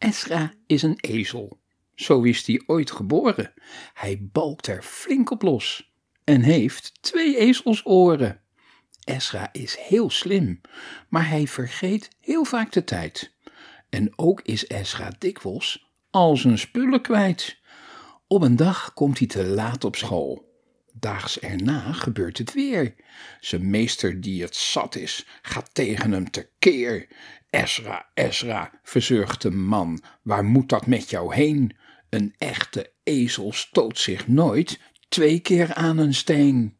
Esra is een ezel. Zo is hij ooit geboren. Hij balkt er flink op los en heeft twee ezelsoren. Esra is heel slim, maar hij vergeet heel vaak de tijd. En ook is Esra dikwijls al zijn spullen kwijt. Op een dag komt hij te laat op school. Daags erna gebeurt het weer. Zijn meester, die het zat is, gaat tegen hem tekeer. Esra, Esra, verzucht de man, waar moet dat met jou heen? Een echte ezel stoot zich nooit twee keer aan een steen.